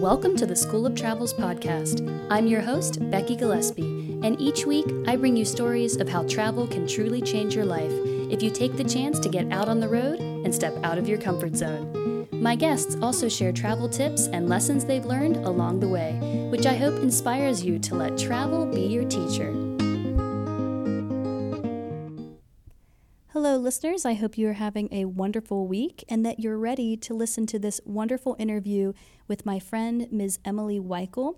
Welcome to the School of Travels podcast. I'm your host, Becky Gillespie, and each week I bring you stories of how travel can truly change your life if you take the chance to get out on the road and step out of your comfort zone. My guests also share travel tips and lessons they've learned along the way, which I hope inspires you to let travel be your teacher. Listeners. I hope you are having a wonderful week and that you're ready to listen to this wonderful interview with my friend, Ms. Emily Weichel,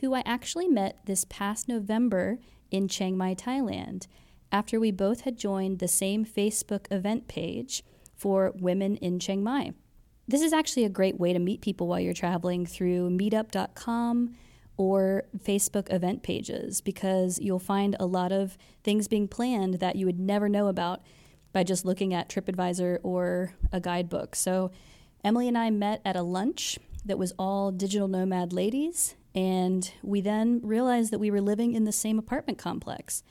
who I actually met this past November in Chiang Mai, Thailand, after we both had joined the same Facebook event page for women in Chiang Mai. This is actually a great way to meet people while you're traveling through meetup.com or Facebook event pages because you'll find a lot of things being planned that you would never know about by just looking at TripAdvisor or a guidebook. So, Emily and I met at a lunch that was all digital nomad ladies, and we then realized that we were living in the same apartment complex.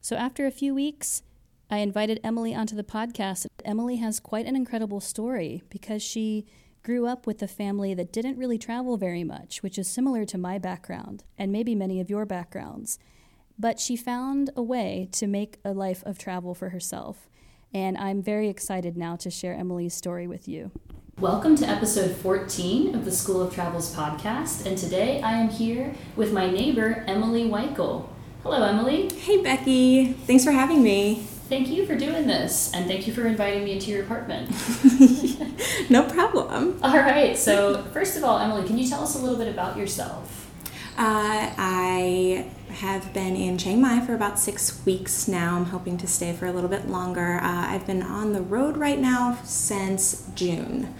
So, after a few weeks, I invited Emily onto the podcast. Emily has quite an incredible story because she grew up with a family that didn't really travel very much, which is similar to my background and maybe many of your backgrounds. But she found a way to make a life of travel for herself and I'm very excited now to share Emily's story with you. Welcome to episode 14 of the School of Travels podcast, and today I am here with my neighbor, Emily Weichel. Hello, Emily. Hey, Becky. Thanks for having me. Thank you for doing this, and thank you for inviting me into your apartment. no problem. All right, so first of all, Emily, can you tell us a little bit about yourself? Uh, I have been in Chiang Mai for about six weeks now. I'm hoping to stay for a little bit longer. Uh, I've been on the road right now since June.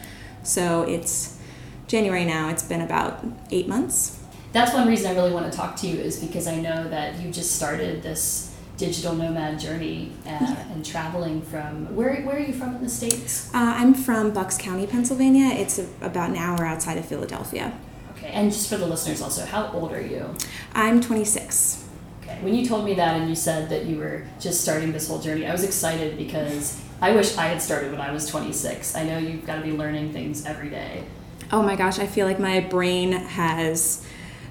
So it's January now. It's been about eight months. That's one reason I really want to talk to you is because I know that you just started this digital nomad journey uh, yeah. and traveling from where, where are you from in the states uh, i'm from bucks county pennsylvania it's a, about an hour outside of philadelphia Okay, and just for the listeners also, how old are you? I'm 26. Okay, when you told me that and you said that you were just starting this whole journey, I was excited because I wish I had started when I was 26. I know you've got to be learning things every day. Oh my gosh, I feel like my brain has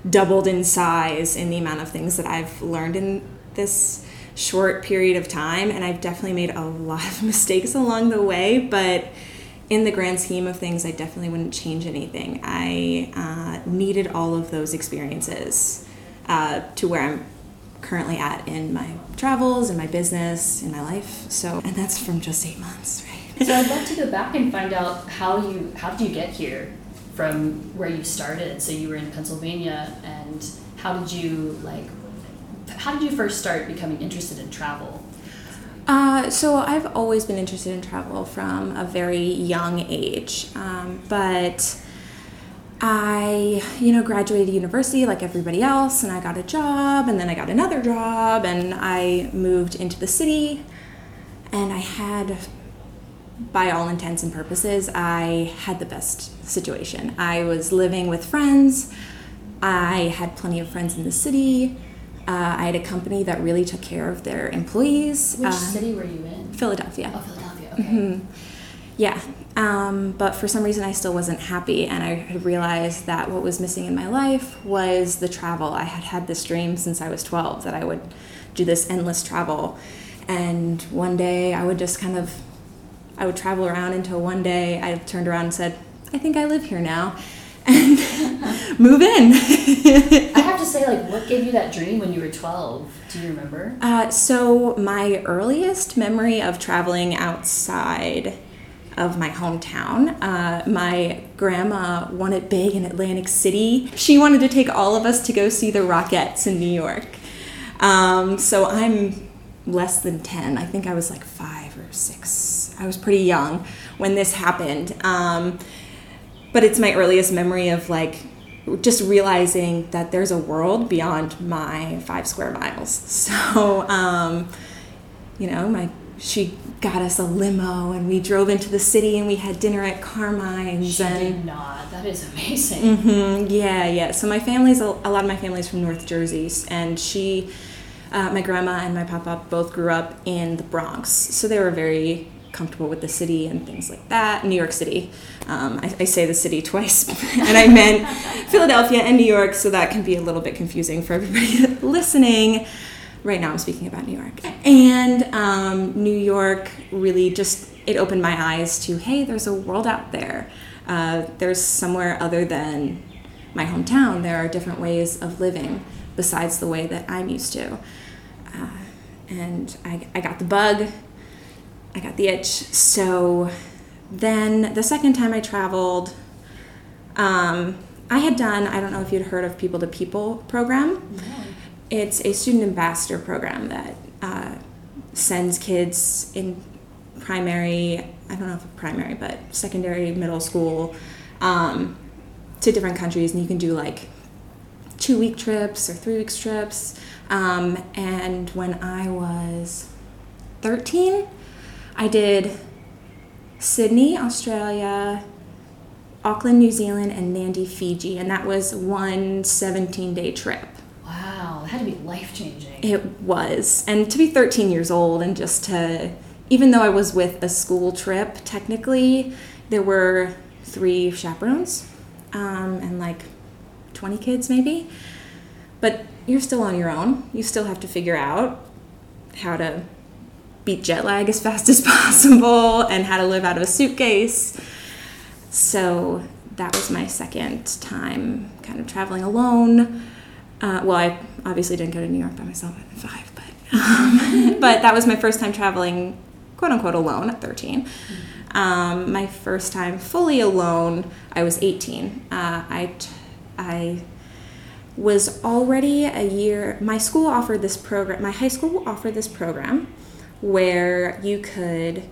doubled in size in the amount of things that I've learned in this short period of time, and I've definitely made a lot of mistakes along the way, but in the grand scheme of things, I definitely wouldn't change anything. I uh, needed all of those experiences uh, to where I'm currently at in my travels, in my business, in my life. So, and that's from just eight months, right? so I'd love to go back and find out how you how did you get here from where you started. So you were in Pennsylvania, and how did you like? How did you first start becoming interested in travel? Uh, so I've always been interested in travel from a very young age, um, but I, you know, graduated university like everybody else, and I got a job, and then I got another job, and I moved into the city, and I had, by all intents and purposes, I had the best situation. I was living with friends. I had plenty of friends in the city. Uh, I had a company that really took care of their employees. Which uh, city were you in? Philadelphia. Oh, Philadelphia. Okay. Mm-hmm. Yeah. Um, but for some reason, I still wasn't happy, and I had realized that what was missing in my life was the travel. I had had this dream since I was 12 that I would do this endless travel. And one day, I would just kind of, I would travel around until one day I turned around and said, I think I live here now and move in. I have to say, like, what gave you that dream when you were 12? Do you remember? Uh, so, my earliest memory of traveling outside of my hometown. Uh, my grandma wanted big in Atlantic City. She wanted to take all of us to go see the Rockettes in New York. Um, so I'm less than 10. I think I was like five or six. I was pretty young when this happened. Um, but it's my earliest memory of like just realizing that there's a world beyond my five square miles. So, um, you know, my she got us a limo and we drove into the city and we had dinner at Carmine's. She and, did not. That is amazing. Mm-hmm, yeah, yeah. So my family's a, a lot of my family's from North Jersey, and she, uh, my grandma and my papa both grew up in the Bronx, so they were very comfortable with the city and things like that. New York City. Um, I, I, say the city twice, and I meant Philadelphia and New York, so that can be a little bit confusing for everybody listening. Right now, I'm speaking about New York. And um, New York really just it opened my eyes to hey, there's a world out there. Uh, there's somewhere other than my hometown. There are different ways of living besides the way that I'm used to. Uh, and I, I got the bug I got the itch. So then the second time I traveled, um, I had done, I don't know if you'd heard of People to People program. No. It's a student ambassador program that uh, sends kids in primary, I don't know if primary, but secondary, middle school um, to different countries. And you can do like two week trips or three weeks trips. Um, and when I was 13, I did Sydney, Australia, Auckland, New Zealand, and Nadi, Fiji, and that was one 17 day trip. Wow, that had to be life changing. It was. And to be 13 years old and just to, even though I was with a school trip, technically, there were three chaperones um, and like 20 kids maybe. But you're still on your own. You still have to figure out how to beat jet lag as fast as possible and how to live out of a suitcase. So that was my second time kind of traveling alone. Uh, well, I obviously didn't go to New York by myself at five, but um, but that was my first time traveling, quote unquote, alone at 13. Um, my first time fully alone, I was 18. Uh, I, I was already a year. My school offered this program. My high school offered this program where you could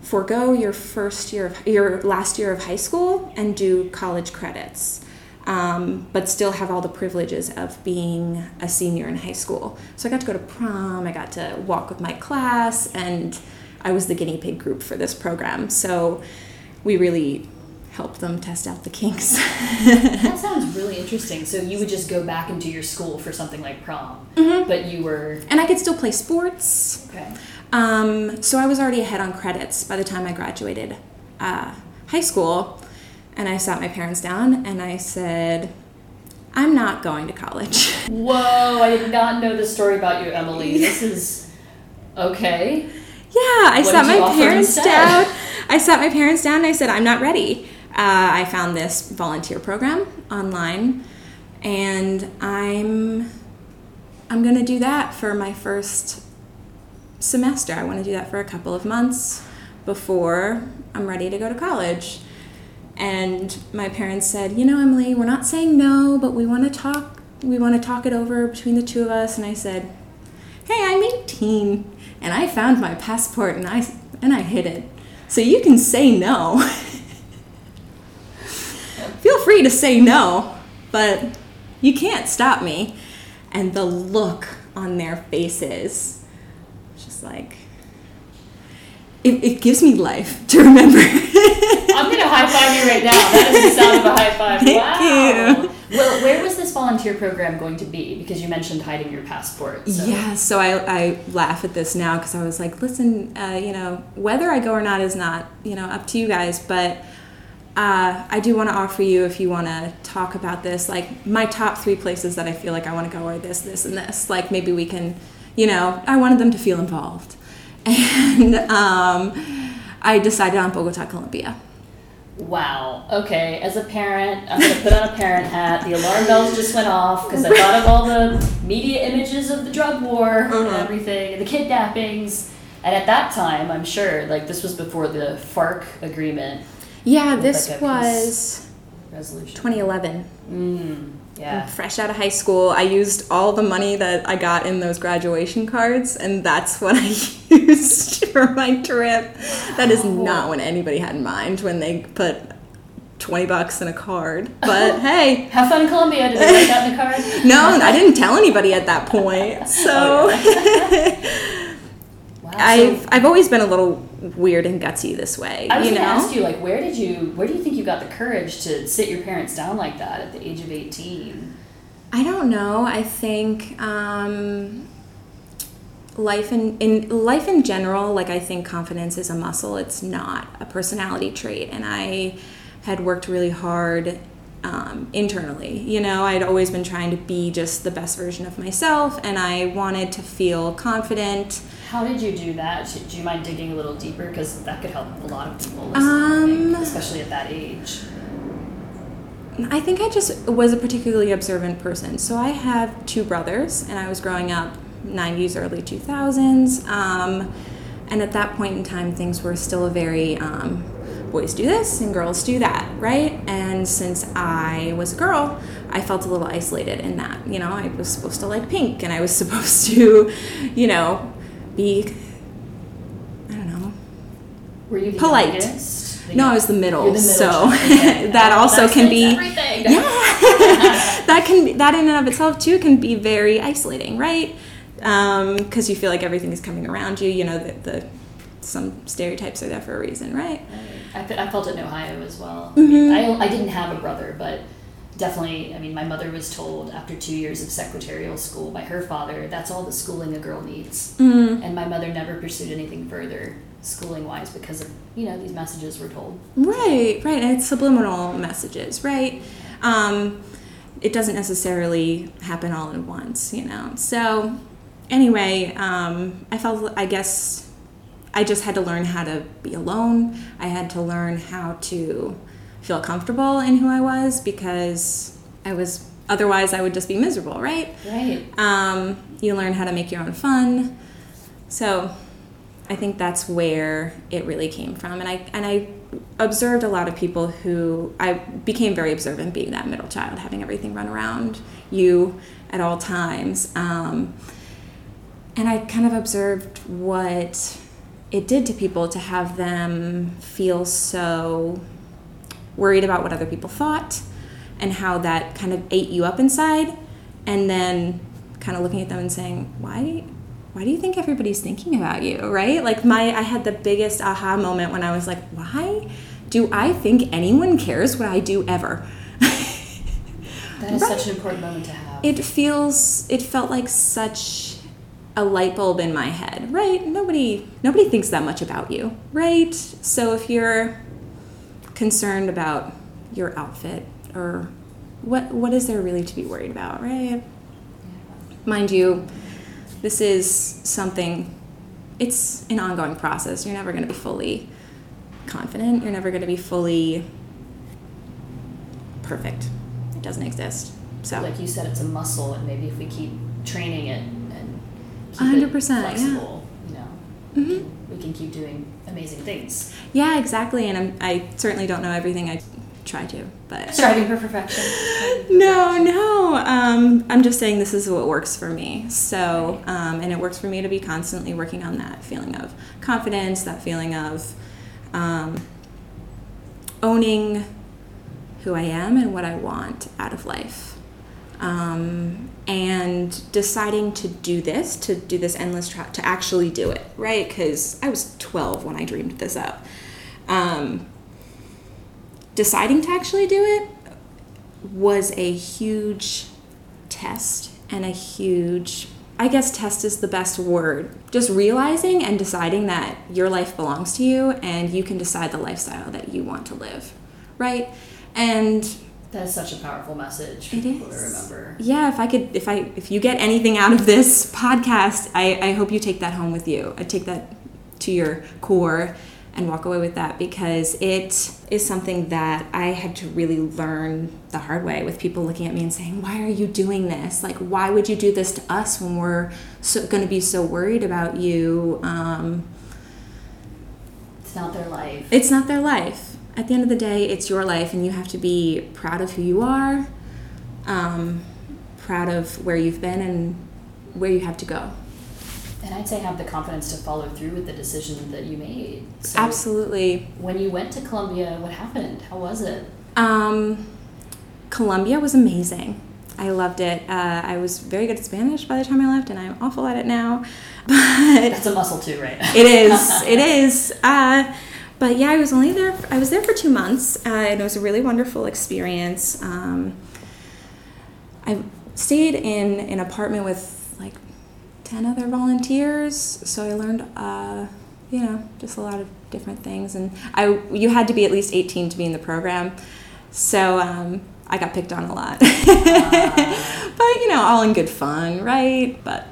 forego your first year of your last year of high school and do college credits um, but still have all the privileges of being a senior in high school. So i got to go to prom i got to walk with my class and i was the guinea pig group for this program. So we really help them test out the kinks. that sounds really interesting. So you would just go back into your school for something like prom, mm-hmm. but you were and I could still play sports. Okay. Um, so I was already ahead on credits by the time I graduated uh, high school, and I sat my parents down and I said. I'm not going to college. Whoa, I did not know this story about you, Emily. This is okay. Yeah, I what sat my parents down. I sat my parents down and I said, I'm not ready uh, I found this volunteer program online, and I'm I'm gonna do that for my first semester. I want to do that for a couple of months before I'm ready to go to college. And my parents said, you know, Emily, we're not saying no, but we want to talk. We want to talk it over between the two of us. And I said, hey, I'm 18, and I found my passport, and I and I hid it. So you can say no. feel free to say no, but you can't stop me. And the look on their faces, just like, it, it gives me life to remember. I'm going to high five you right now. That is the sound of a high five. Thank wow. you. Well, where was this volunteer program going to be? Because you mentioned hiding your passport. So. Yeah, so I, I laugh at this now because I was like, listen, uh, you know, whether I go or not is not, you know, up to you guys, but uh, I do want to offer you if you want to talk about this, like my top three places that I feel like I want to go are this, this, and this. Like maybe we can, you know, I wanted them to feel involved, and um, I decided on Bogota, Colombia. Wow. Okay. As a parent, I'm gonna put on a parent hat. The alarm bells just went off because I thought of all the media images of the drug war uh-huh. and everything, and the kidnappings. And at that time, I'm sure, like this was before the FARC agreement yeah, this like was resolution 2011. Mm, yeah. Fresh out of high school, I used all the money that I got in those graduation cards, and that's what I used for my trip. That is not what anybody had in mind when they put 20 bucks in a card. But hey. Have fun in Colombia. Did they write that in the card? no, I didn't tell anybody at that point. So. wow, I've, I've always been a little weird and gutsy this way. I was you going to ask you, like, where did you, where do you think you got the courage to sit your parents down like that at the age of eighteen? I don't know. I think um, life in in life in general, like I think confidence is a muscle. It's not a personality trait, and I had worked really hard um, internally. You know, I'd always been trying to be just the best version of myself, and I wanted to feel confident. How did you do that? Do you mind digging a little deeper? Because that could help a lot of people um, especially at that age. I think I just was a particularly observant person. So I have two brothers, and I was growing up 90s, early 2000s. Um, and at that point in time, things were still a very um, boys do this and girls do that, right? And since I was a girl, I felt a little isolated in that. You know, I was supposed to like pink and I was supposed to, you know, be, I don't know, were you polite. No, I was the middle, the middle so okay. that oh, also can be everything. yeah. that can be, that in and of itself too can be very isolating, right? Because um, you feel like everything is coming around you. You know that the some stereotypes are there for a reason, right? I, I felt it in Ohio as well. Mm-hmm. I, mean, I, I didn't have a brother, but definitely, I mean, my mother was told after two years of secretarial school by her father, that's all the schooling a girl needs. Mm-hmm. And my mother never pursued anything further schooling wise because of, you know, these messages were told. Right, right. And it's subliminal messages, right? Um, it doesn't necessarily happen all at once, you know. So, anyway, um, I felt, I guess, I just had to learn how to be alone. I had to learn how to feel comfortable in who I was because I was otherwise I would just be miserable, right? Right. Um, you learn how to make your own fun. So I think that's where it really came from. And I and I observed a lot of people who I became very observant being that middle child, having everything run around you at all times. Um, and I kind of observed what it did to people to have them feel so worried about what other people thought and how that kind of ate you up inside and then kind of looking at them and saying why why do you think everybody's thinking about you? Right? Like my i had the biggest aha moment when i was like why do i think anyone cares what i do ever? That is right? such an important moment to have. It feels it felt like such a light bulb in my head, right? Nobody nobody thinks that much about you, right? So if you're concerned about your outfit or what what is there really to be worried about, right? Mind you, this is something it's an ongoing process. You're never going to be fully confident. You're never going to be fully perfect. It doesn't exist. So like you said it's a muscle and maybe if we keep training it hundred percent, yeah. You know, mm-hmm. we can keep doing amazing things. Yeah, exactly. And I'm, I certainly don't know everything. I try to, but striving for perfection. no, no. Um, I'm just saying this is what works for me. So, um, and it works for me to be constantly working on that feeling of confidence, that feeling of um, owning who I am and what I want out of life. Um, and deciding to do this, to do this endless track, to actually do it, right? Because I was 12 when I dreamed this up. Um, deciding to actually do it was a huge test and a huge I guess test is the best word. Just realizing and deciding that your life belongs to you and you can decide the lifestyle that you want to live, right? And that is such a powerful message for it people is. to remember. Yeah, if I could, if I, if you get anything out of this podcast, I, I hope you take that home with you. I take that to your core and walk away with that because it is something that I had to really learn the hard way with people looking at me and saying, Why are you doing this? Like, why would you do this to us when we're so, going to be so worried about you? Um, it's not their life. It's not their life at the end of the day, it's your life, and you have to be proud of who you are, um, proud of where you've been, and where you have to go. And I'd say have the confidence to follow through with the decision that you made. So Absolutely. When you went to Colombia, what happened? How was it? Um, Colombia was amazing. I loved it. Uh, I was very good at Spanish by the time I left, and I'm awful at it now. But that's a muscle too, right? it is. It is. Uh, but yeah, I was only there. I was there for two months, uh, and it was a really wonderful experience. Um, I stayed in an apartment with like 10 other volunteers. So I learned, uh, you know, just a lot of different things. And I, you had to be at least 18 to be in the program. So um, I got picked on a lot. but, you know, all in good fun, right? But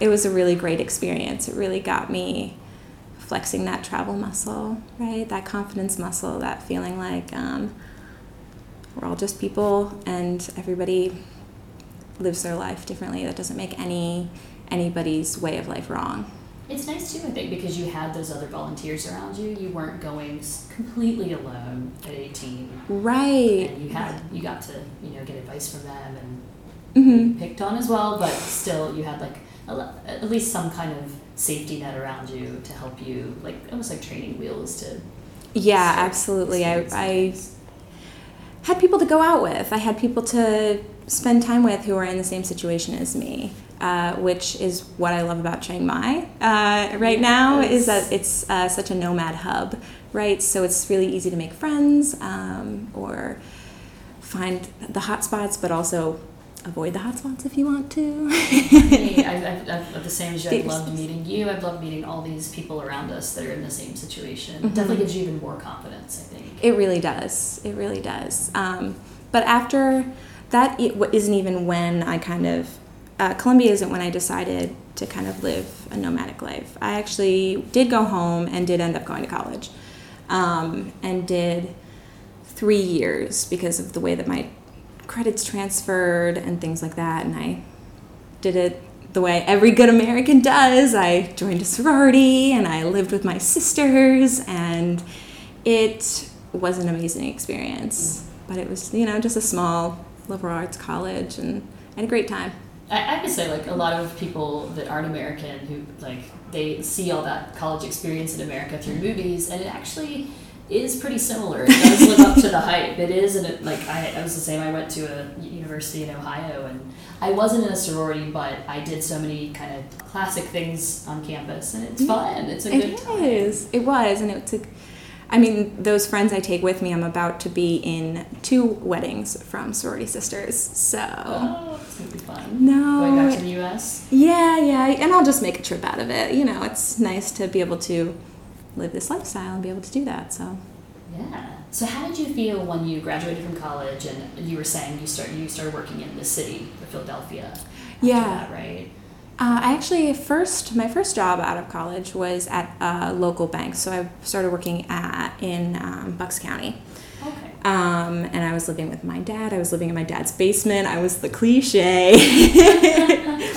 it was a really great experience. It really got me flexing that travel muscle, right? That confidence muscle, that feeling like um, we're all just people and everybody lives their life differently. That doesn't make any anybody's way of life wrong. It's nice too, I think, because you had those other volunteers around you. You weren't going completely alone at eighteen, right? And you had you got to you know get advice from them and mm-hmm. picked on as well, but still you had like at least some kind of safety net around you to help you, like almost like training wheels to. Yeah, absolutely. I I had people to go out with. I had people to spend time with who are in the same situation as me, uh, which is what I love about Chiang Mai uh, right yes. now is that it's uh, such a nomad hub, right? So it's really easy to make friends um, or find the hot spots, but also avoid the hot spots if you want to. I, I, I, the same as you. I've loved meeting you. I've loved meeting all these people around us that are in the same situation. Mm-hmm. Definitely gives you even more confidence, I think. It really does. It really does. Um, but after that, it isn't even when I kind of, uh, Colombia isn't when I decided to kind of live a nomadic life. I actually did go home and did end up going to college um, and did three years because of the way that my credits transferred and things like that. And I did it the way every good American does. I joined a sorority and I lived with my sisters, and it was an amazing experience. But it was, you know, just a small liberal arts college, and I had a great time. I, I could say like a lot of people that aren't American who like they see all that college experience in America through movies, and it actually is pretty similar. It does live up to the hype. It is, and it, like I, I was the same. I went to a university in Ohio, and I wasn't in a sorority, but I did so many kind of classic things on campus, and it's mm-hmm. fun. It's a good it time. It is. It was, and it's I mean, those friends I take with me, I'm about to be in two weddings from sorority sisters. So. Oh, it's gonna be fun. No. Going back to the U.S. Yeah, yeah, and I'll just make a trip out of it. You know, it's nice to be able to live this lifestyle and be able to do that. So. Yeah. So how did you feel when you graduated from college and you were saying you start you started working in the city of Philadelphia? Yeah. That, right. Uh, I actually first my first job out of college was at a local bank, so I started working at in um, Bucks County. Okay. Um, and I was living with my dad. I was living in my dad's basement. I was the cliche.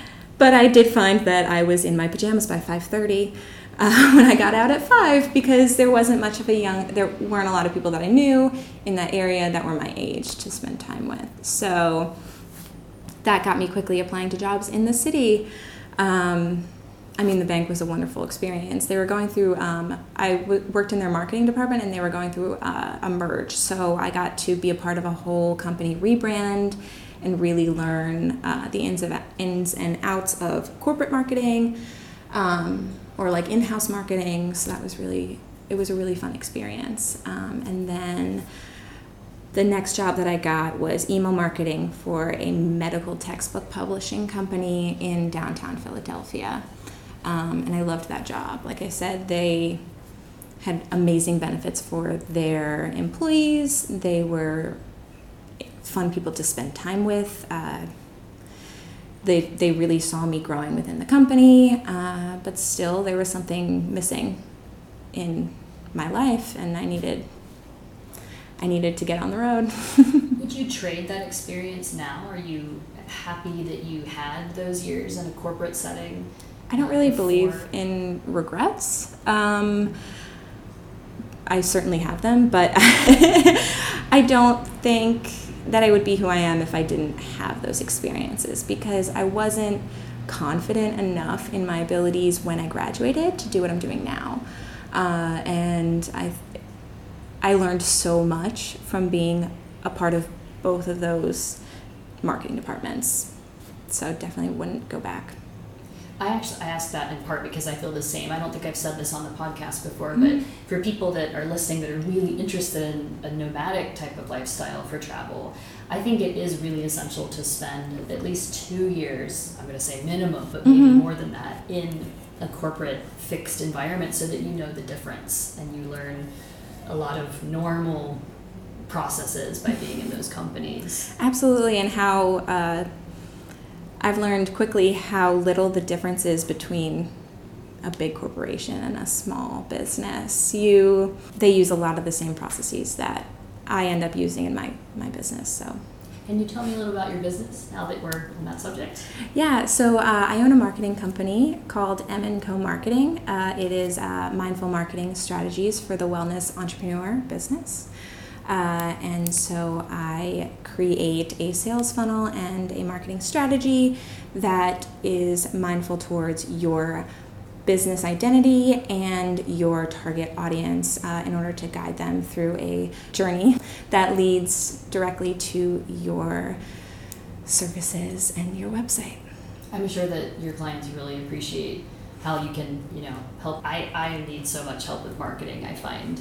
but I did find that I was in my pajamas by five thirty uh, when I got out at five because there wasn't much of a young, there weren't a lot of people that I knew in that area that were my age to spend time with. So that got me quickly applying to jobs in the city. Um, I mean, the bank was a wonderful experience. They were going through, um, I worked in their marketing department and they were going through uh, a merge. So I got to be a part of a whole company rebrand and really learn uh, the ins, of, ins and outs of corporate marketing. Um, or like in-house marketing. So that was really it was a really fun experience. Um, and then the next job that I got was email marketing for a medical textbook publishing company in downtown Philadelphia. Um, and I loved that job. Like I said, they had amazing benefits for their employees. They were fun people to spend time with. Uh, they, they really saw me growing within the company, uh, but still there was something missing in my life, and I needed I needed to get on the road. Would you trade that experience now? Are you happy that you had those years in a corporate setting? I don't really before? believe in regrets. Um, I certainly have them, but I don't think that I would be who I am if I didn't have those experiences because I wasn't confident enough in my abilities when I graduated to do what I'm doing now. Uh, and I, I learned so much from being a part of both of those marketing departments. So definitely wouldn't go back. I actually I asked that in part because I feel the same. I don't think I've said this on the podcast before, Mhm. but for people that are listening that are really interested in a nomadic type of lifestyle for travel, I think it is really essential to spend at least two years, I'm going to say minimum, but maybe Mhm. more than that, in a corporate fixed environment so that you know the difference and you learn a lot of normal processes by being in those companies. Absolutely, and how uh, I've learned quickly how little the difference is between a big corporation and a small business. You they use a lot of the same processes that I end up using in my my business. So Can you tell me a little about your business now that we're on that subject? yeah, so uh, I own a marketing company called M and Co Marketing. Uh, it is uh, mindful marketing strategies for the wellness entrepreneur business. Uh, and so I create a sales funnel and a marketing strategy that is mindful towards your business identity and your target audience uh, in order to guide them through a journey that leads directly to your services and your website. I'm sure that your clients really appreciate how you can, you know, help. I, I need so much help with marketing, I find.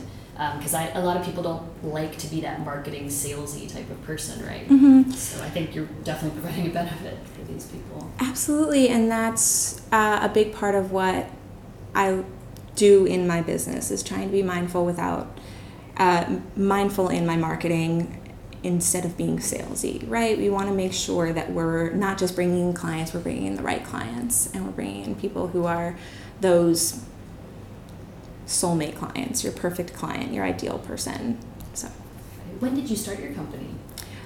Because I a lot of people don't like to be that marketing salesy type of person, right? Mm-hmm. So I think you're definitely providing a benefit for these people. Absolutely, and that's uh, a big part of what I do in my business is trying to be mindful without uh, mindful in my marketing instead of being salesy, right? We want to make sure that we're not just bringing in clients, we're bringing in the right clients, and we're bringing in people who are those soulmate clients, your perfect client, your ideal person. So. When did you start your company?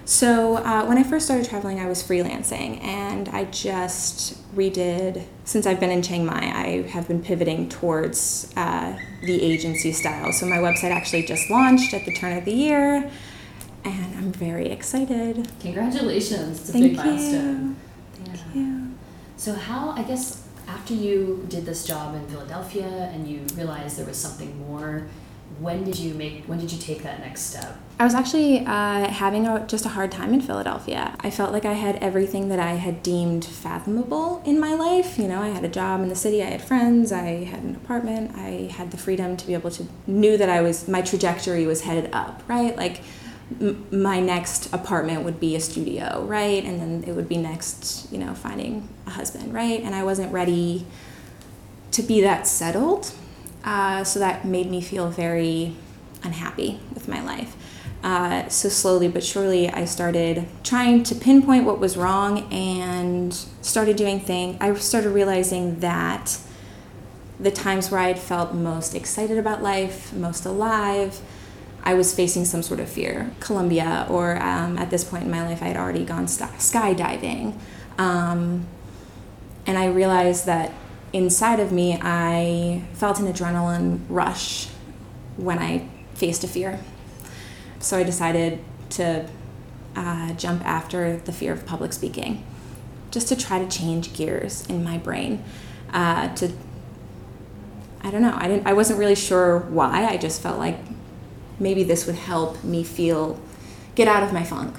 So, uh, when I first started traveling, I was freelancing and I just redid, since I've been in Chiang Mai, I have been pivoting towards uh, the agency style. So, my website actually just launched at the turn of the year and I'm very excited. Congratulations! It's a Thank big you. milestone. Thank you. So how I guess after you did this job in Philadelphia and you realized there was something more, when did you make when did you take that next step? I was actually uh, having a, just a hard time in Philadelphia. I felt like I had everything that I had deemed fathomable in my life. You know, I had a job in the city, I had friends, I had an apartment, I had the freedom to be able to knew that I was my trajectory was headed up, right? Like my next apartment would be a studio, right? And then it would be next, you know, finding a husband, right? And I wasn't ready to be that settled. Uh, so that made me feel very unhappy with my life. Uh, so slowly but surely, I started trying to pinpoint what was wrong and started doing things. I started realizing that the times where I had felt most excited about life, most alive, I was facing some sort of fear. Colombia, or um, at this point in my life, I had already gone sky- skydiving. Um, and I realized that inside of me, I felt an adrenaline rush when I faced a fear. So I decided to uh, jump after the fear of public speaking, just to try to change gears in my brain. Uh, to I don't know. I didn't. I wasn't really sure why. I just felt like maybe this would help me feel get out of my funk.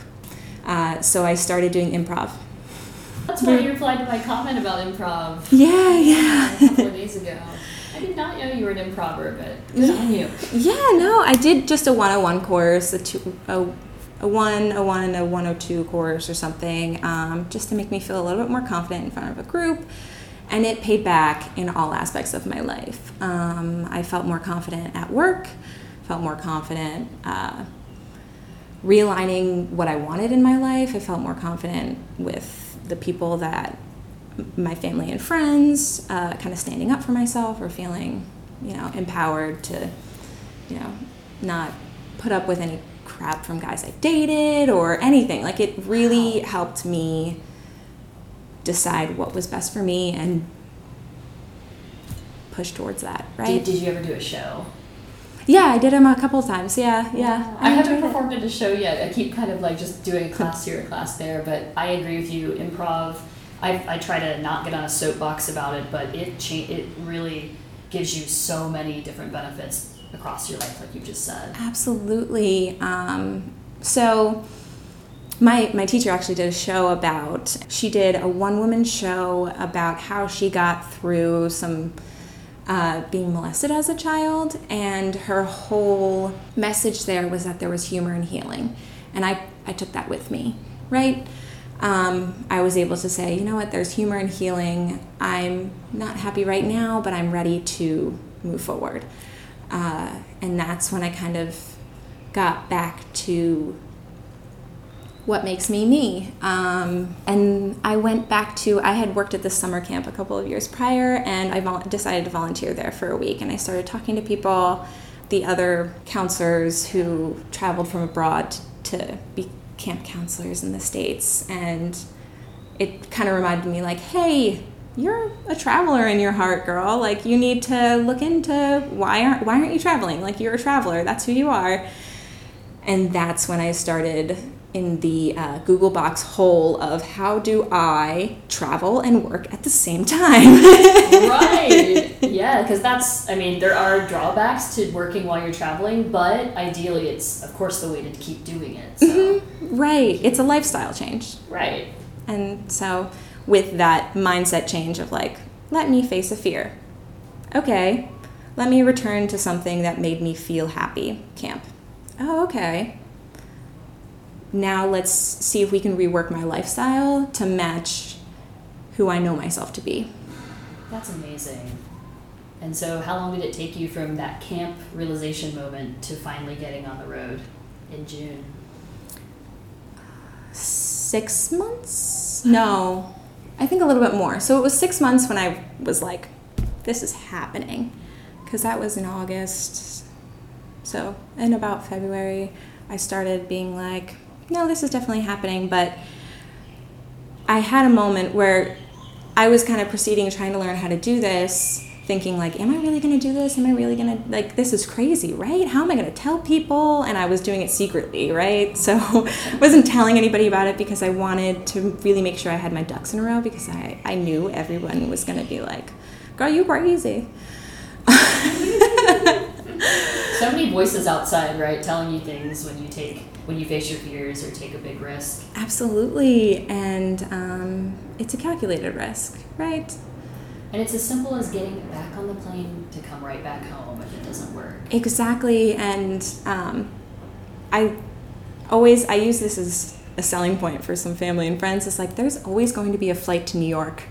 Uh, so I started doing improv. That's why you replied to my comment about improv. Yeah, yeah. a couple of days ago. I did not know you were an improver, but good on you. Yeah, no, I did just a 101 course, a two, a, a one, a one, a 102 course or something, um, just to make me feel a little bit more confident in front of a group. And it paid back in all aspects of my life. Um, I felt more confident at work, felt more confident uh, realigning what I wanted in my life. I felt more confident with the people that my family and friends, uh, kind of standing up for myself or feeling, you know, empowered to, you know, not put up with any crap from guys I dated or anything. Like it really Wow. helped me decide what was best for me and push towards that, right? Did, did you ever do a show? Yeah, I did them a couple of times. Yeah, yeah. I, haven't enjoyed it. performed at a show yet. I keep kind of like just doing a class here, a class there, but I agree with you. Improv, I, I try to not get on a soapbox about it, but it cha- it really gives you so many different benefits across your life, like you just said. Absolutely. Um, so my my teacher actually did a show about she did a one woman show about how she got through some uh, being molested as a child and her whole message there was that there was humor and healing. And i i took that with me right? Um, i was able to say you know what? There's humor and healing. I'm not happy right now but i'm ready to move forward. Uh, and that's when i kind of got back to what makes me me. Um, and I went back to, I had worked at this summer camp a couple of years prior, and I decided to volunteer there for a week. And I started talking to people, the other counselors who traveled from abroad to be camp counselors in the States. And it kind of reminded me, like, hey, you're a traveler in your heart, girl. Like, you need to look into why aren't, why aren't you traveling? Like, you're a traveler, that's who you are. And that's when I started in the uh, Google box hole of how do I travel and work at the same time. right. Yeah, because that's, I mean, there are drawbacks to working while you're traveling, but ideally it's, of course, the way to keep doing it. So. Mm-hmm. Right. It's a lifestyle change. Right. And so, with that mindset change of like, let me face a fear. Okay, let me return to something that made me feel happy. Camp. Oh, okay now let's see if we can rework my lifestyle to match who I know myself to be. That's amazing. And so, how long did it take you from that camp realization moment to finally getting on the road in June? Six months? No, I think a little bit more. So, it was six months when I was like, this is happening. Because that was in August. So, in about February, I started being like, no, this is definitely happening. But I had a moment where I was kind of proceeding, trying to learn how to do this, thinking like, am I really going to do this? Am I really going to like this is crazy, right? How am I going to tell people? And I was doing it secretly, right? So I wasn't telling anybody about it because I wanted to really make sure I had my ducks in a row because I, I knew everyone was going to be like, girl, you crazy. so many voices outside, right, telling you things when you take when you face your fears or take a big risk. Absolutely, and um, it's a calculated risk, right? And it's as simple as getting back on the plane to come right back home if it doesn't work. Exactly, and um, I always I use this as a selling point for some family and friends. It's like there's always going to be a flight to New York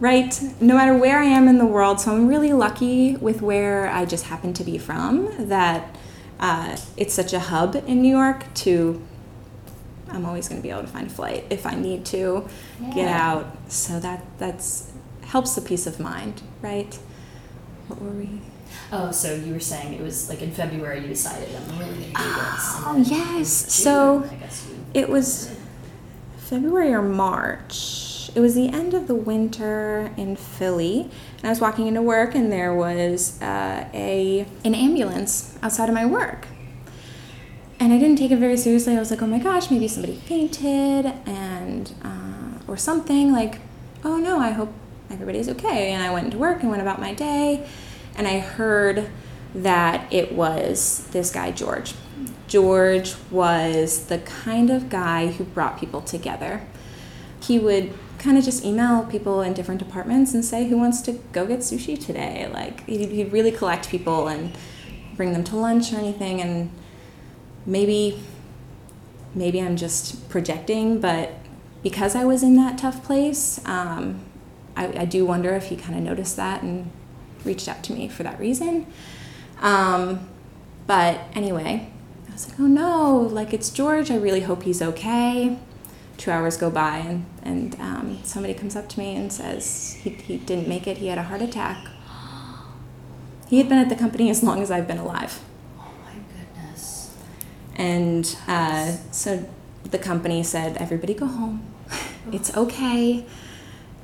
right? No matter where I am in the world, so I'm really lucky with where I just happen to be from that uh, it's such a hub in New York to I'm always going to be able to find a flight if I need to yeah. get out. So that that's helps the peace of mind, right? What were we? Oh, so you were saying it was like in February you decided I'm really going to do this. Oh yes, so it was February or March it was the end of the winter in Philly, and I was walking into work, and there was uh, a an ambulance outside of my work. And I didn't take it very seriously. I was like, "Oh my gosh, maybe somebody fainted, and uh, or something." Like, "Oh no, I hope everybody's okay." And I went into work and went about my day, and I heard that it was this guy George. George was the kind of guy who brought people together. He would kind of just email people in different departments and say who wants to go get sushi today. Like he'd, he'd really collect people and bring them to lunch or anything. And maybe maybe I'm just projecting, but because I was in that tough place, um, I, I, do wonder if he kind of noticed that and reached out to me for that reason. Um, but anyway, I was like, oh no, like it's George. I really hope he's okay two hours go by and, and um, somebody comes up to me and says he, he didn't make it, he had a heart attack. He had been at the company as long as I've been alive. Oh my goodness. And uh, so the company said, everybody go home. it's okay.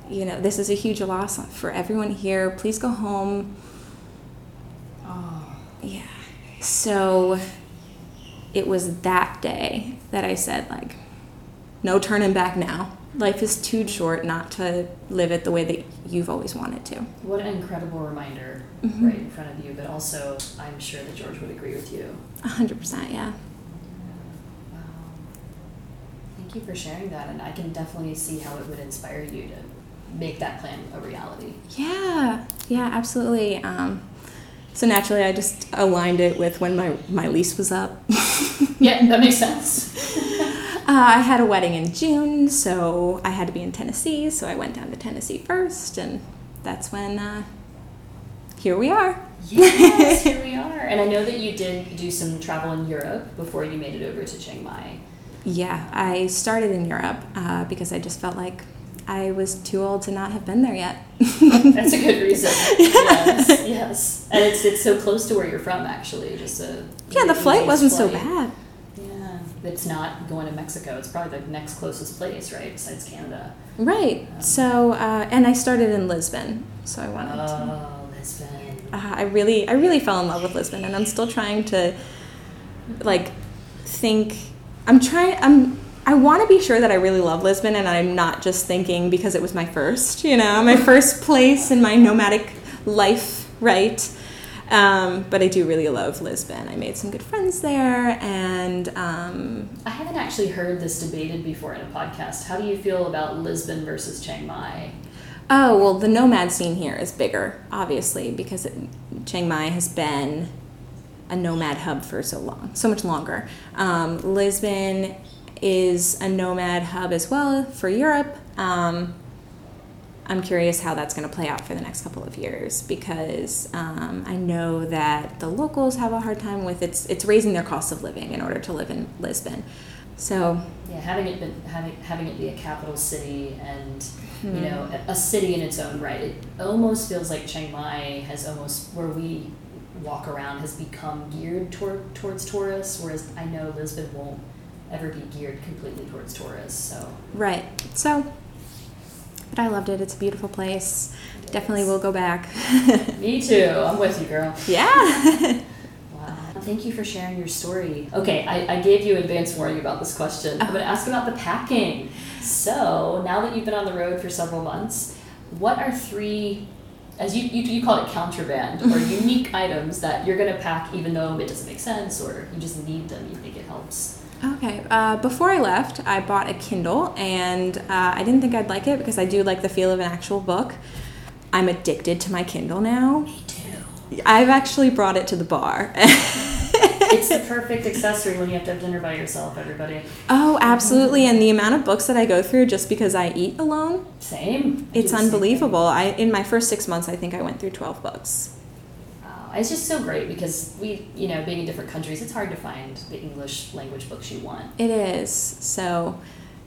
You know, this is a huge loss for everyone here. Please go home. Oh. Yeah. So it was that day that I said, like, no turning back now. Life is too short not to live it the way that you've always wanted to. What an incredible reminder mm-hmm. right in front of you, but also I'm sure that George would agree with you. 100%, yeah. Wow. thank you for sharing that. And I can definitely see how it would inspire you to make that plan a reality. Yeah, yeah, absolutely. Um, so naturally, I just aligned it with when my, my lease was up. yeah, that makes sense. uh, I had a wedding in June, so I had to be in Tennessee, so I went down to Tennessee first, and that's when uh, here we are. yes, here we are. And I know that you did do some travel in Europe before you made it over to Chiang Mai. Yeah, I started in Europe uh, because I just felt like I was too old to not have been there yet. That's a good reason. yes, yes. And it's, it's so close to where you're from, actually. Just a yeah, the flight wasn't flight. so bad. It's not going to Mexico. It's probably the next closest place, right, besides Canada. Right. Um, so, uh, and I started in Lisbon, so I wanted oh, to. Lisbon. Uh, I really, I really fell in love with Lisbon, and I'm still trying to, like, think. I'm trying. I'm I want to be sure that I really love Lisbon and I'm not just thinking because it was my first, you know, my first place in my nomadic life, right? Um, but I do really love Lisbon. I made some good friends there, and um, I haven't actually heard this debated before in a podcast. How do you feel about Lisbon versus Chiang Mai? Oh well, the nomad scene here is bigger, obviously, because it, Chiang Mai has been a nomad hub for so long, so much longer. Um, Lisbon is a nomad hub as well for Europe. Um, I'm curious how that's going to play out for the next couple of years because um, I know that the locals have a hard time with it's it's raising their cost of living in order to live in Lisbon. So yeah, having it been having having it be a capital city and hmm you know a, a city in its own right, it almost feels like Chiang Mai has almost where we walk around has become geared toward towards tourists, whereas I know Lisbon won't ever be geared completely towards tourists. So right. So, but I loved it. It's a beautiful place. It Definitely will go back. Me too. I'm with you, girl. Yeah. wow. Thank you for sharing your story. Okay, I, I gave you advance warning about this question. I'm going to ask about the packing. So now that you've been on the road for several months, what are three as you, you, you call it contraband or unique items that you're going to pack even though it doesn't make sense or you just need them you think it helps Okay. Uh, before I left, I bought a Kindle, and uh, I didn't think I'd like it because I do like the feel of an actual book. I'm addicted to my Kindle now. Me too. I've actually brought it to the bar. it's the perfect accessory when you have to have dinner by yourself, everybody. Oh, absolutely. And the amount of books that I go through just because I eat alone. Same. It's unbelievable. I in my first 6 months I think I went through 12 books it's just so great because we, you know, being in different countries, it's hard to find the English language books you want. It is. So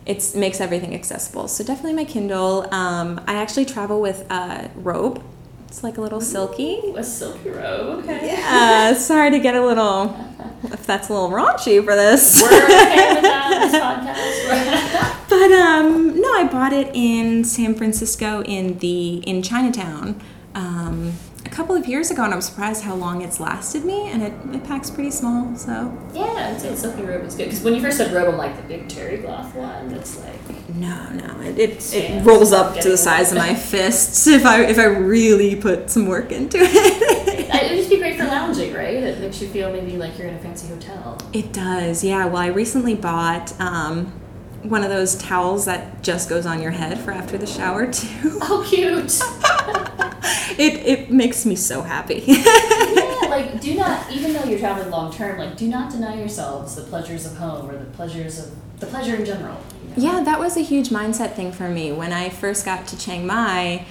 it makes everything accessible. So definitely my Kindle. Um, I actually travel with a robe. It's like a little silky. Ooh, a silky robe. Okay. Yeah. sorry to get a little, if that's a little raunchy for this. We're okay with that. This podcast. but um, no, I bought it in San Francisco in the in Chinatown. Um, a couple of years ago, and I'm surprised how long it's lasted me, and it, it packs pretty small, so. Yeah, I'd say silky robe is good. Because when you first said robe, I'm like, the big terry cloth one, it's like. No, no, it, it, it rolls up to the size of my fists if I, if I really put some work into it. it would just be great for lounging, right? It makes you feel maybe like you're in a fancy hotel. It does, yeah. Well, I recently bought. Um, one of those towels that just goes on your head for after the shower too. Oh, cute! it it makes me so happy. yeah, like do not even though you're traveling long term, like do not deny yourselves the pleasures of home or the pleasures of the pleasure in general. You know? Yeah, that was a huge mindset thing for me when I first got to Chiang Mai.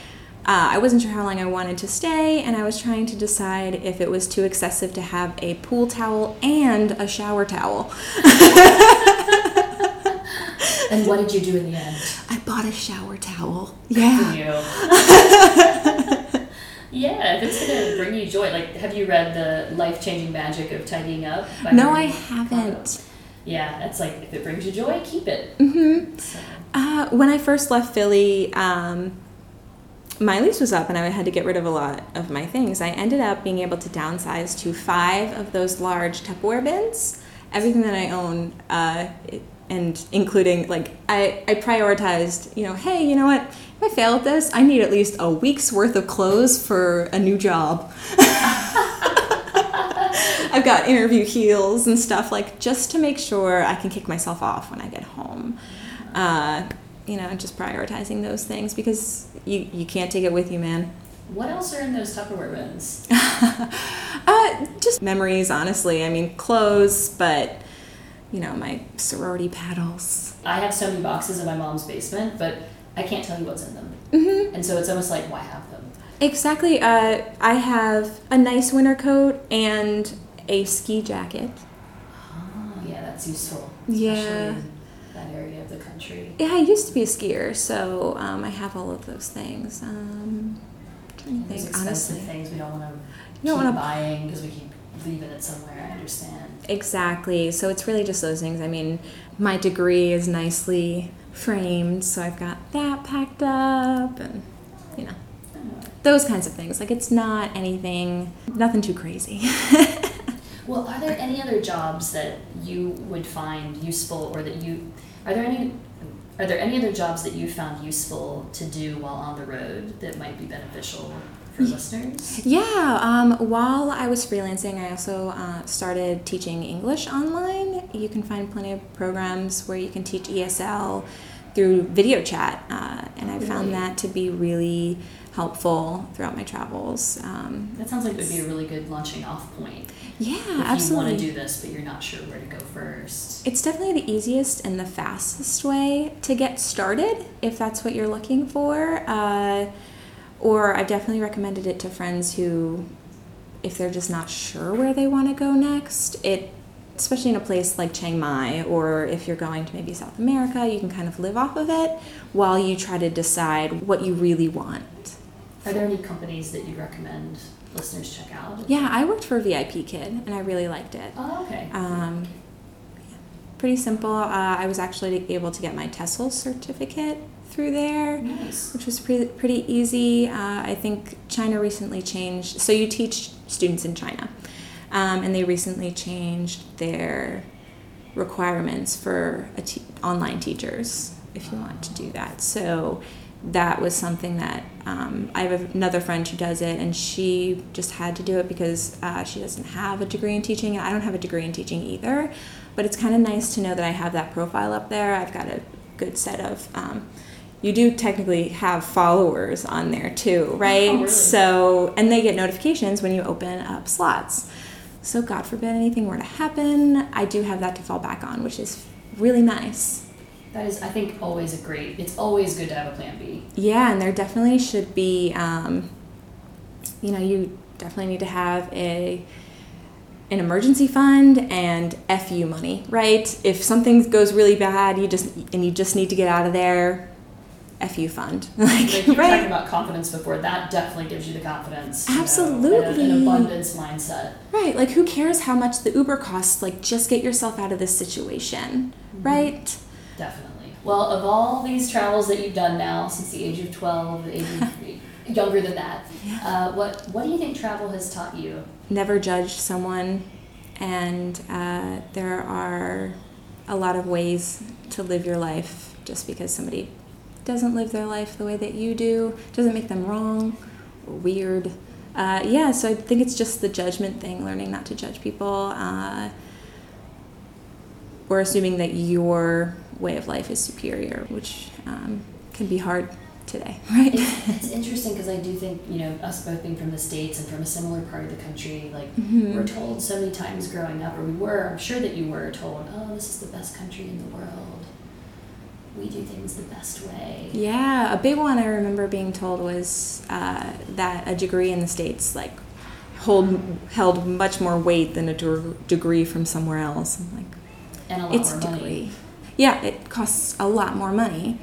Uh, I wasn't sure how long I wanted to stay, and I was trying to decide if it was too excessive to have a pool towel and a shower towel. and what did you do in the end? I bought a shower towel. Yeah. Yeah, if it's gonna bring you joy, like, have you read the life changing magic of tidying up? no, I haven't. Yeah, it's like if it brings you joy, keep it. Mm-hmm. So. Uh, when I first left Philly, um, my lease was up and I had to get rid of a lot of my things. I ended up being able to downsize to five of those large Tupperware bins. Everything that I own, uh, and including like I, I prioritized, you know, hey, you know what? If I fail at this, I need at least a week's worth of clothes for a new job. I've got interview heels and stuff like just to make sure I can kick myself off when I get home. Uh, you know, just prioritizing those things because you you can't take it with you, man. What else are in those Tupperware bins? uh, just memories, honestly. I mean, clothes, but you know, my sorority paddles. I have so many boxes in my mom's basement, but I can't tell you what's in them. Mm-hmm. And so it's almost like, why have them? Exactly. Uh, I have a nice winter coat and a ski jacket. Oh, yeah, that's useful. Yeah. Especially in that area of the country. Yeah, I used to be a skier, so um, I have all of those things. Um, trying to think, expensive honestly. things we don't want to You keep wanna- buying because we keep leaving it somewhere. I understand. Exactly. So it's really just those things. I mean, my degree is nicely framed, so I've got that packed up and, you know, those kinds of things. Like, it's not anything, nothing too crazy. Well, are there any other jobs that you would find useful, or that you are there any are there any other jobs that you found useful to do while on the road that might be beneficial for listeners? Yeah, um, while I was freelancing, I also uh, started teaching English online. You can find plenty of programs where you can teach ESL through video chat, uh, and I found that to be really helpful throughout my travels. Um, That sounds like it would be a really good launching off point. yeah, if you want to do this, but you're not sure where to go first. It's definitely the easiest and the fastest way to get started if that's what you're looking for. Uh, or I've definitely recommended it to friends who, if they're just not sure where they want to go next, it, especially in a place like Chiang Mai, or if you're going to maybe South America, you can kind of live off of it while you try to decide what you really want. Are there any companies that you recommend listeners check out? Yeah, I worked for VIP Kid and I really liked it. Oh, okay. Um, pretty simple. Uh, I was actually able to get my TESOL certificate through there, nice. which was pretty, pretty easy. Uh, I think China recently changed. So you teach students in China, um, and they recently changed their requirements for a te- online teachers if you want to do that. So that was something that um, I have another friend who does it, and she just had to do it because uh, she doesn't have a degree in teaching, I don't have a degree in teaching either. But it's kind of nice to know that I have that profile up there. I've got a good set of. Um, you do technically have followers on there too, right? Oh, really? So, and they get notifications when you open up slots. So, God forbid anything were to happen, I do have that to fall back on, which is really nice. That is, I think, always a great. It's always good to have a plan B. Yeah, and there definitely should be, um, you know, you definitely need to have a an emergency fund and FU money, right? If something goes really bad, you just and you just need to get out of there, FU fund, like Like you were right? talking about confidence before, that definitely gives you the confidence. you know, Absolutely. an abundance mindset. Right, like who cares how much the Uber costs? Like just get yourself out of this situation, Mm-hmm. right? Definitely. Well, of all these travels that you've done now since the age of 12, the age of younger than that, uh, what, what do you think travel has taught you? Never judge someone, and uh, there are a lot of ways to live your life. Just because somebody doesn't live their life the way that you do doesn't make them wrong or weird. Uh, yeah, so I think it's just the judgment thing, learning not to judge people. Uh, or assuming that your way of life is superior, which um, can be hard today, right? It's, interesting because I do think, you know, us both being from the States and from a similar part of the country, like, Mhm. we're told so many times growing up, or we were, I'm sure that you were told, oh, this is the best country in the world. We do things the best way. Yeah, a big one I remember being told was uh, that a degree in the states like hold held much more weight than a de- degree from somewhere else. I'm like, And a lot it's more a money. degree. Yeah, it costs a lot more money.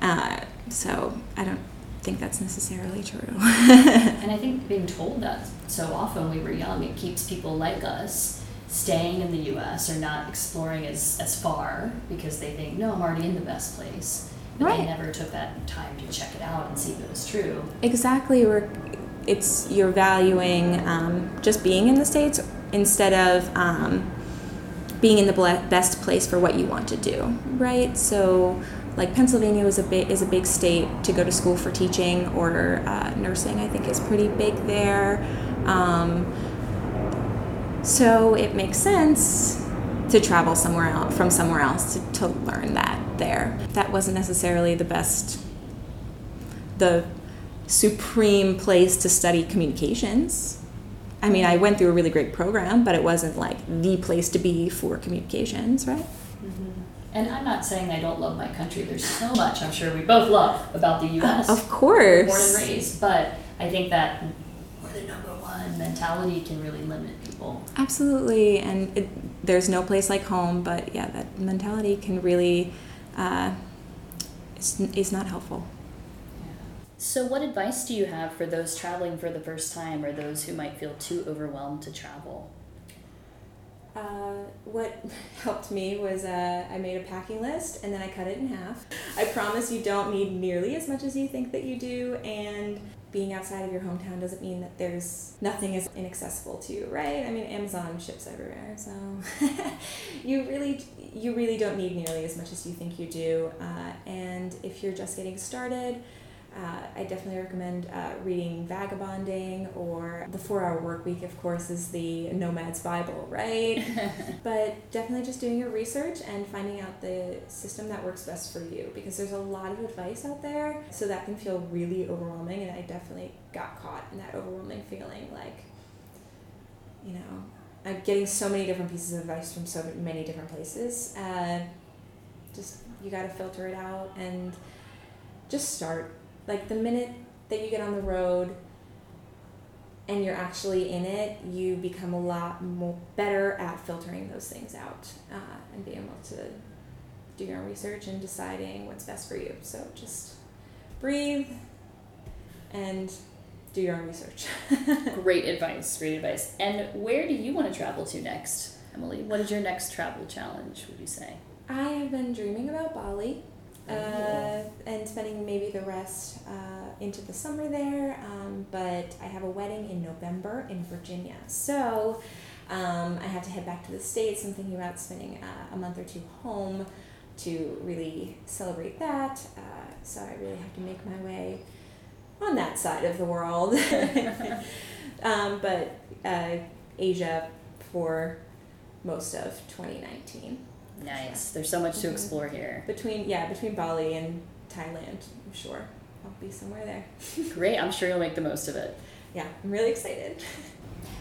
Uh, so I don't think that's necessarily true. And I think being told that so often when we were young, it keeps people like us staying in the US or not exploring as, as far because they think, no, I'm already in the best place. But they never took that time to check it out and see if it was true. exactly, or it's you're valuing um, just being in the states instead of um, being in the best place for what you want to do, right? So, like Pennsylvania was a big is a big state to go to school for teaching or uh, nursing. I think is pretty big there. Um, So it makes sense to travel somewhere else from somewhere else to, to learn that there. That wasn't necessarily the best, the supreme place to study communications. I mean, I went through a really great program, but it wasn't like the place to be for communications, right? Mm-hmm. And I'm not saying I don't love my country. There's so much I'm sure we both love about the U.S. Of course. Born and raised, but I think that we're the number one mentality can really limit people. Absolutely, and it, there's no place like home, but yeah, that mentality can really, uh, it's, it's not helpful. So, what advice do you have for those traveling for the first time or those who might feel too overwhelmed to travel? Uh, what helped me was uh, I made a packing list and then I cut it in half. I promise you don't need nearly as much as you think that you do, and being outside of your hometown doesn't mean that there's nothing is inaccessible to you, right? I mean, Amazon ships everywhere, so you really you really don't need nearly as much as you think you do. Uh, and if you're just getting started, uh, I definitely recommend uh, reading Vagabonding or The Four Hour Work Week, of course, is the Nomad's Bible, right? but definitely just doing your research and finding out the system that works best for you because there's a lot of advice out there, so that can feel really overwhelming. And I definitely got caught in that overwhelming feeling like, you know, I'm getting so many different pieces of advice from so many different places. Uh, just, you got to filter it out and just start like the minute that you get on the road and you're actually in it, you become a lot more better at filtering those things out uh, and being able to do your own research and deciding what's best for you. So just breathe and do your own research. great advice, great advice. And where do you want to travel to next, Emily? What is your next travel challenge, would you say? I have been dreaming about Bali uh, and spending maybe the rest uh, into the summer there. Um, but I have a wedding in November in Virginia. So um, I have to head back to the States. I'm thinking about spending uh, a month or two home to really celebrate that. Uh, so I really have to make my way on that side of the world. um, but uh, Asia for most of 2019. Nice. There's so much to mm-hmm. explore here. Between yeah, between Bali and Thailand, I'm sure I'll be somewhere there. Great. I'm sure you'll make the most of it. Yeah, I'm really excited.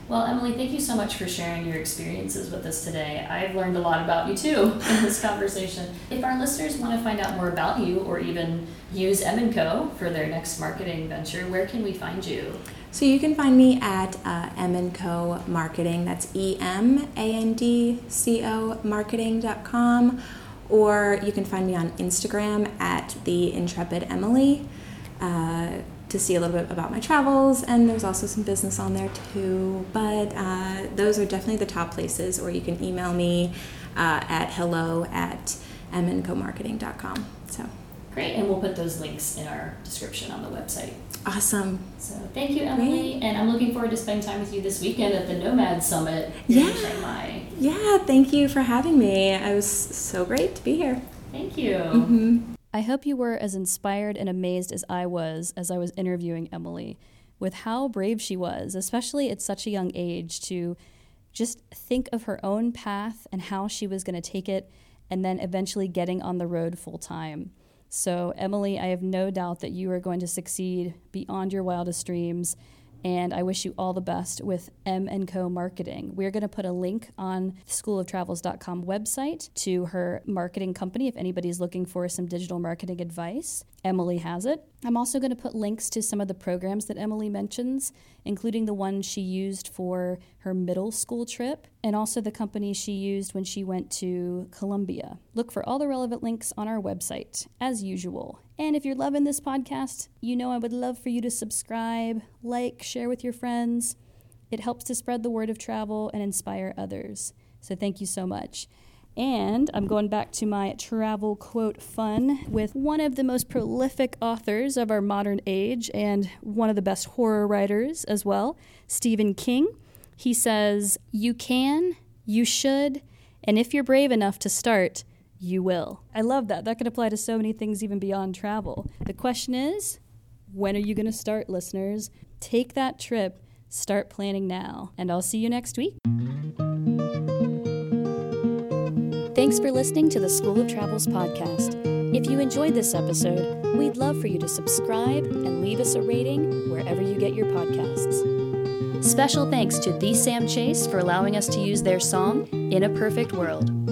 Well, Emily, thank you so much for sharing your experiences with us today. I've learned a lot about you too in this conversation. If our listeners want to find out more about you or even use M & Co for their next marketing venture, where can we find you? So you can find me at uh, M&Co Marketing. That's E M A N D C O marketing.com. Or you can find me on Instagram at the Intrepid Emily uh, to see a little bit about my travels. And there's also some business on there too. But uh, those are definitely the top places. Or you can email me uh, at hello at mncomarketing.com. So. Great, and we'll put those links in our description on the website. Awesome. So thank you, Emily, Great. and I'm looking forward to spending time with you this weekend at the Nomad Summit yeah. in Chiang Mai. Yeah, thank you for having me. It was so great to be here. Thank you. Mm-hmm. I hope you were as inspired and amazed as I was as I was interviewing Emily with how brave she was, especially at such a young age, to just think of her own path and how she was going to take it, and then eventually getting on the road full time. So, Emily, I have no doubt that you are going to succeed beyond your wildest dreams and I wish you all the best with M & Co marketing. We're going to put a link on schooloftravels.com website to her marketing company if anybody's looking for some digital marketing advice. Emily has it. I'm also going to put links to some of the programs that Emily mentions, including the one she used for her middle school trip and also the company she used when she went to Colombia. Look for all the relevant links on our website, as usual. And if you're loving this podcast, you know I would love for you to subscribe, like, share with your friends. It helps to spread the word of travel and inspire others. So thank you so much. And I'm going back to my travel quote fun with one of the most prolific authors of our modern age and one of the best horror writers as well, Stephen King. He says, You can, you should, and if you're brave enough to start, you will. I love that. That could apply to so many things even beyond travel. The question is, when are you going to start, listeners? Take that trip, start planning now, and I'll see you next week. Thanks for listening to the School of Travels podcast. If you enjoyed this episode, we'd love for you to subscribe and leave us a rating wherever you get your podcasts. Special thanks to The Sam Chase for allowing us to use their song, In a Perfect World.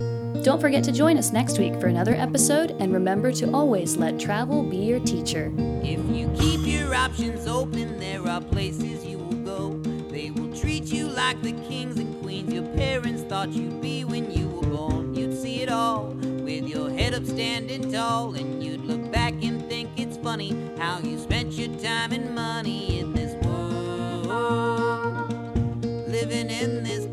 Don't forget to join us next week for another episode, and remember to always let travel be your teacher. If you keep your options open, there are places you will go. They will treat you like the kings and queens your parents thought you'd be when you were born. You'd see it all with your head up standing tall, and you'd look back and think it's funny how you spent your time and money in this world, living in this.